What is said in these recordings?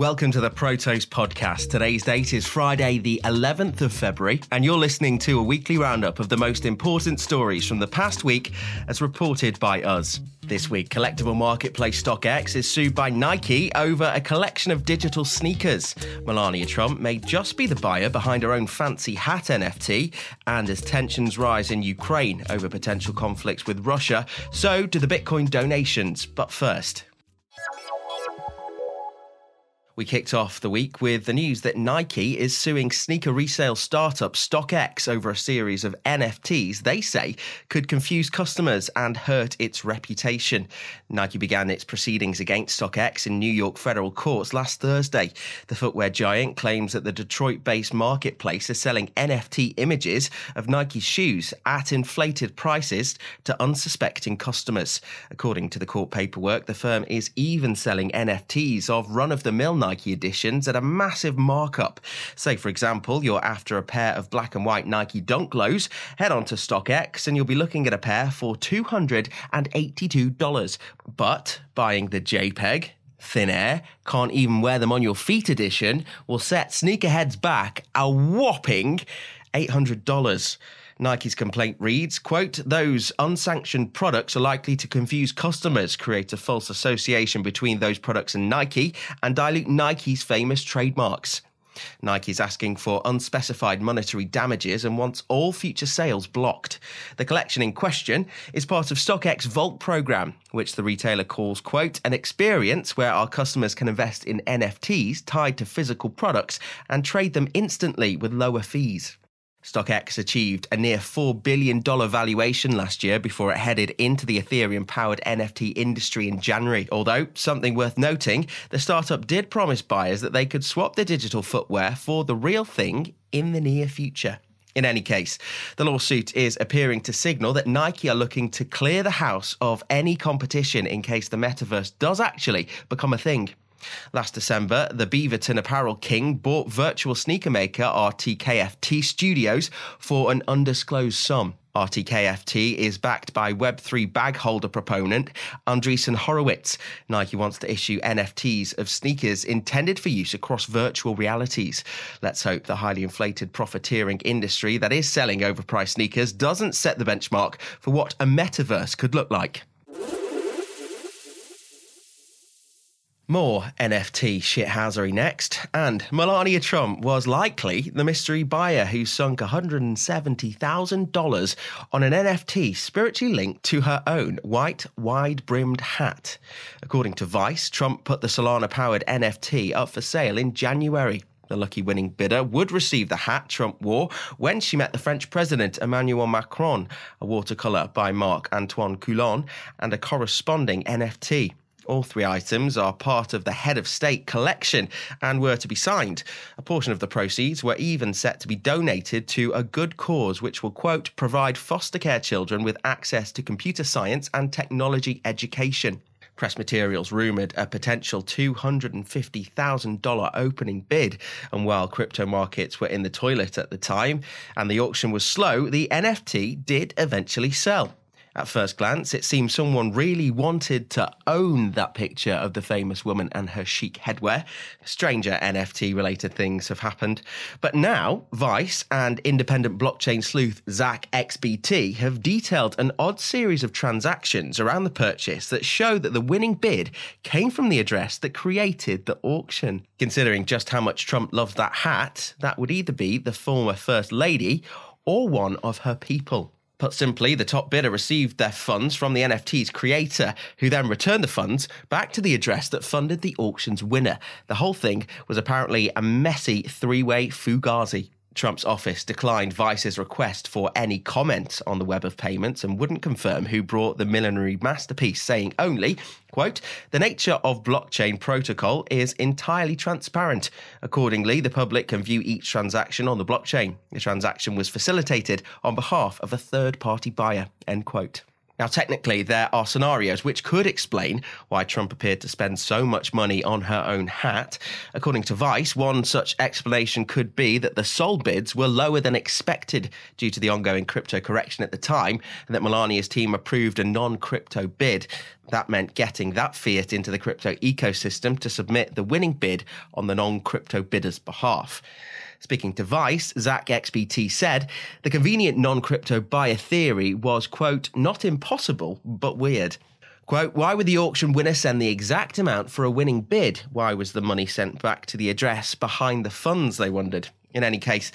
Welcome to the Protos podcast. Today's date is Friday, the 11th of February, and you're listening to a weekly roundup of the most important stories from the past week as reported by us. This week, collectible marketplace StockX is sued by Nike over a collection of digital sneakers. Melania Trump may just be the buyer behind her own fancy hat NFT, and as tensions rise in Ukraine over potential conflicts with Russia, so do the Bitcoin donations. But first, we kicked off the week with the news that Nike is suing sneaker resale startup StockX over a series of NFTs they say could confuse customers and hurt its reputation. Nike began its proceedings against StockX in New York federal courts last Thursday. The footwear giant claims that the Detroit based marketplace is selling NFT images of Nike's shoes at inflated prices to unsuspecting customers. According to the court paperwork, the firm is even selling NFTs of run of the mill Nike Nike editions at a massive markup. Say, for example, you're after a pair of black and white Nike Dunk Lows, head on to StockX and you'll be looking at a pair for $282. But buying the JPEG, thin air, can't even wear them on your feet edition will set sneakerheads back a whopping $800. Nike's complaint reads, quote, those unsanctioned products are likely to confuse customers, create a false association between those products and Nike, and dilute Nike's famous trademarks. Nike is asking for unspecified monetary damages and wants all future sales blocked. The collection in question is part of StockX Vault program, which the retailer calls, quote, an experience where our customers can invest in NFTs tied to physical products and trade them instantly with lower fees. StockX achieved a near $4 billion valuation last year before it headed into the Ethereum powered NFT industry in January. Although, something worth noting, the startup did promise buyers that they could swap their digital footwear for the real thing in the near future. In any case, the lawsuit is appearing to signal that Nike are looking to clear the house of any competition in case the metaverse does actually become a thing. Last December, the Beaverton apparel king bought virtual sneaker maker RTFKT Studios for an undisclosed sum. RTKFT is backed by Web3 bag holder proponent Andreessen Horowitz. Nike wants to issue NFTs of sneakers intended for use across virtual realities. Let's hope the highly inflated profiteering industry that is selling overpriced sneakers doesn't set the benchmark for what a metaverse could look like. More NFT shithousery next, and Melania Trump was likely the mystery buyer who sunk $170,000 on an NFT spiritually linked to her own white, wide brimmed hat. According to Vice, Trump put the Solana powered NFT up for sale in January. The lucky winning bidder would receive the hat Trump wore when she met the French President Emmanuel Macron, a watercolour by Marc Antoine Coulon, and a corresponding NFT. All three items are part of the head of state collection and were to be signed. A portion of the proceeds were even set to be donated to a good cause which will, quote, provide foster care children with access to computer science and technology education. Press materials rumoured a potential $250,000 opening bid. And while crypto markets were in the toilet at the time and the auction was slow, the NFT did eventually sell. At first glance, it seemed someone really wanted to own that picture of the famous woman and her chic headwear. Stranger NFT related things have happened. But now, Vice and independent blockchain sleuth Zach XBT have detailed an odd series of transactions around the purchase that show that the winning bid came from the address that created the auction. Considering just how much Trump loves that hat, that would either be the former First Lady or one of her people. Put simply, the top bidder received their funds from the NFT's creator, who then returned the funds back to the address that funded the auction's winner. The whole thing was apparently a messy three way fugazi. Trump's office declined Vice's request for any comment on the web of payments and wouldn't confirm who brought the millinery masterpiece, saying only, quote, the nature of blockchain protocol is entirely transparent. Accordingly, the public can view each transaction on the blockchain. The transaction was facilitated on behalf of a third party buyer, end quote. Now, technically, there are scenarios which could explain why Trump appeared to spend so much money on her own hat. According to Vice, one such explanation could be that the Sol bids were lower than expected due to the ongoing crypto correction at the time, and that Melania's team approved a non crypto bid. That meant getting that fiat into the crypto ecosystem to submit the winning bid on the non crypto bidder's behalf. Speaking to Vice, Zach XBT said the convenient non crypto buyer theory was, quote, not impossible, but weird. Quote, why would the auction winner send the exact amount for a winning bid? Why was the money sent back to the address behind the funds, they wondered. In any case,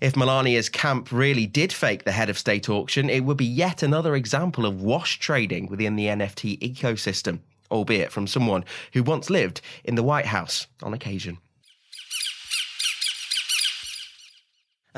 if Melania's camp really did fake the head of state auction, it would be yet another example of wash trading within the NFT ecosystem, albeit from someone who once lived in the White House on occasion.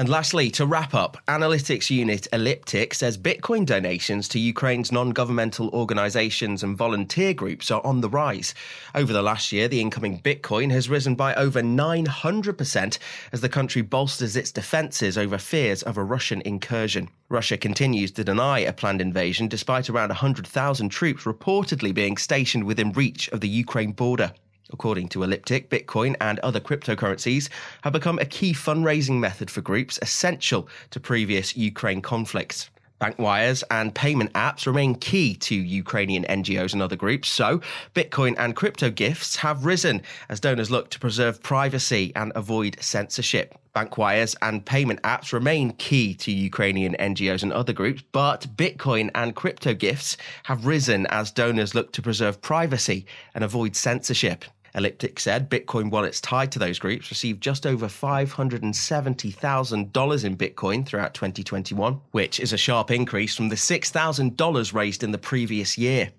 And lastly, to wrap up, analytics unit Elliptic says Bitcoin donations to Ukraine's non governmental organizations and volunteer groups are on the rise. Over the last year, the incoming Bitcoin has risen by over 900% as the country bolsters its defenses over fears of a Russian incursion. Russia continues to deny a planned invasion despite around 100,000 troops reportedly being stationed within reach of the Ukraine border. According to Elliptic, Bitcoin and other cryptocurrencies have become a key fundraising method for groups essential to previous Ukraine conflicts. Bank wires and payment apps remain key to Ukrainian NGOs and other groups, so Bitcoin and crypto gifts have risen as donors look to preserve privacy and avoid censorship. Bank wires and payment apps remain key to Ukrainian NGOs and other groups, but Bitcoin and crypto gifts have risen as donors look to preserve privacy and avoid censorship. Elliptic said Bitcoin wallets tied to those groups received just over $570,000 in Bitcoin throughout 2021, which is a sharp increase from the $6,000 raised in the previous year.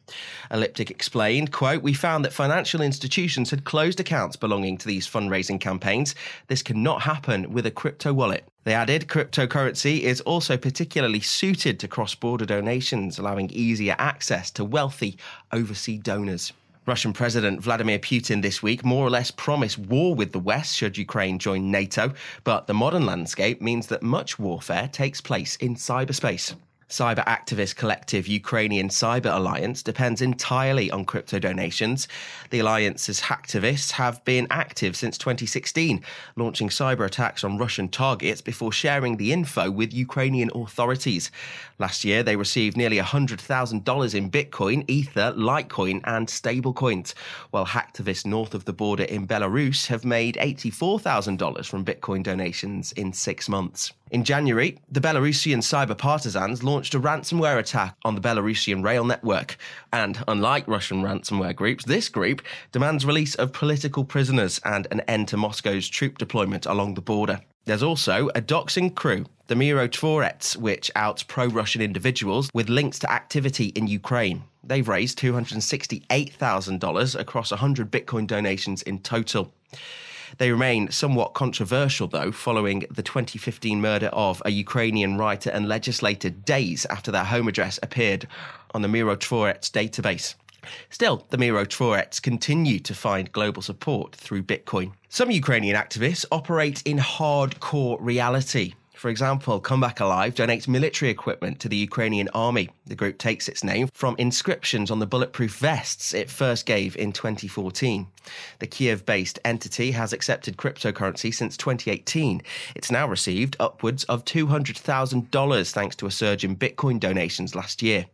Elliptic explained, quote, We found that financial institutions had closed accounts belonging to these fundraising campaigns. This cannot happen with a crypto wallet. They added cryptocurrency is also particularly suited to cross border donations, allowing easier access to wealthy overseas donors. Russian President Vladimir Putin this week more or less promised war with the West should Ukraine join NATO, but the modern landscape means that much warfare takes place in cyberspace. Cyber activist collective Ukrainian Cyber Alliance depends entirely on crypto donations. The alliance's hacktivists have been active since 2016, launching cyber attacks on Russian targets before sharing the info with Ukrainian authorities. Last year, they received nearly $100,000 in Bitcoin, Ether, Litecoin, and stablecoins, while hacktivists north of the border in Belarus have made $84,000 from Bitcoin donations in six months. In January, the Belarusian cyber partisans launched a ransomware attack on the Belarusian rail network. And unlike Russian ransomware groups, this group demands release of political prisoners and an end to Moscow's troop deployment along the border. There's also a doxing crew, the Myrotvorets, which outs pro Russian individuals with links to activity in Ukraine. They've raised $268,000 across 100 Bitcoin donations in total. They remain somewhat controversial, though, following the 2015 murder of a Ukrainian writer and legislator days after their home address appeared on the Miro database. Still, the Myrotvorets continue to find global support through Bitcoin. Some Ukrainian activists operate in hardcore reality. For example, Comeback Alive donates military equipment to the Ukrainian army. The group takes its name from inscriptions on the bulletproof vests it first gave in 2014. The Kiev based entity has accepted cryptocurrency since 2018. It's now received upwards of $200,000 thanks to a surge in Bitcoin donations last year.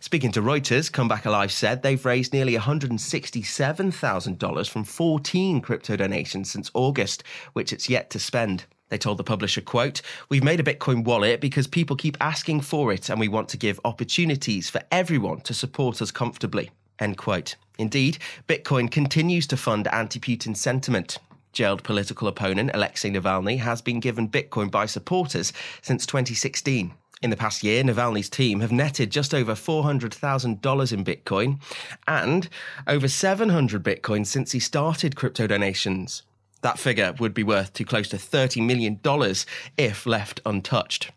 Speaking to Reuters, Comeback Alive said they've raised nearly $167,000 from 14 crypto donations since August, which it's yet to spend. They told the publisher, quote, We've made a Bitcoin wallet because people keep asking for it and we want to give opportunities for everyone to support us comfortably. End quote. Indeed, Bitcoin continues to fund anti Putin sentiment. Jailed political opponent Alexei Navalny has been given Bitcoin by supporters since 2016. In the past year, Navalny's team have netted just over $400,000 in Bitcoin and over 700 Bitcoin since he started crypto donations. That figure would be worth to close to $30 million if left untouched.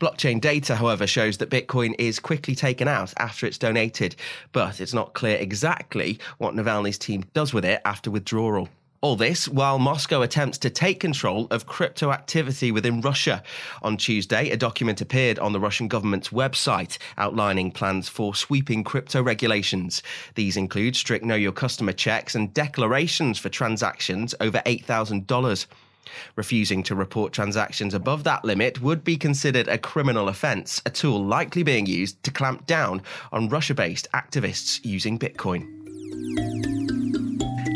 Blockchain data, however, shows that Bitcoin is quickly taken out after it's donated, but it's not clear exactly what Navalny's team does with it after withdrawal. All this while Moscow attempts to take control of crypto activity within Russia. On Tuesday, a document appeared on the Russian government's website outlining plans for sweeping crypto regulations. These include strict know your customer checks and declarations for transactions over $8,000. Refusing to report transactions above that limit would be considered a criminal offence, a tool likely being used to clamp down on Russia based activists using Bitcoin.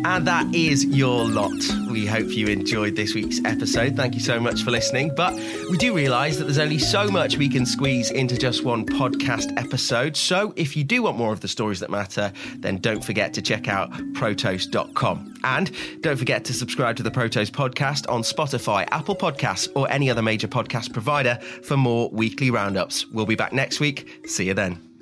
And that is your lot. We hope you enjoyed this week's episode. Thank you so much for listening. But we do realise that there's only so much we can squeeze into just one podcast episode. So if you do want more of the stories that matter, then don't forget to check out protos.com. And don't forget to subscribe to the Protos podcast on Spotify, Apple Podcasts, or any other major podcast provider for more weekly roundups. We'll be back next week. See you then.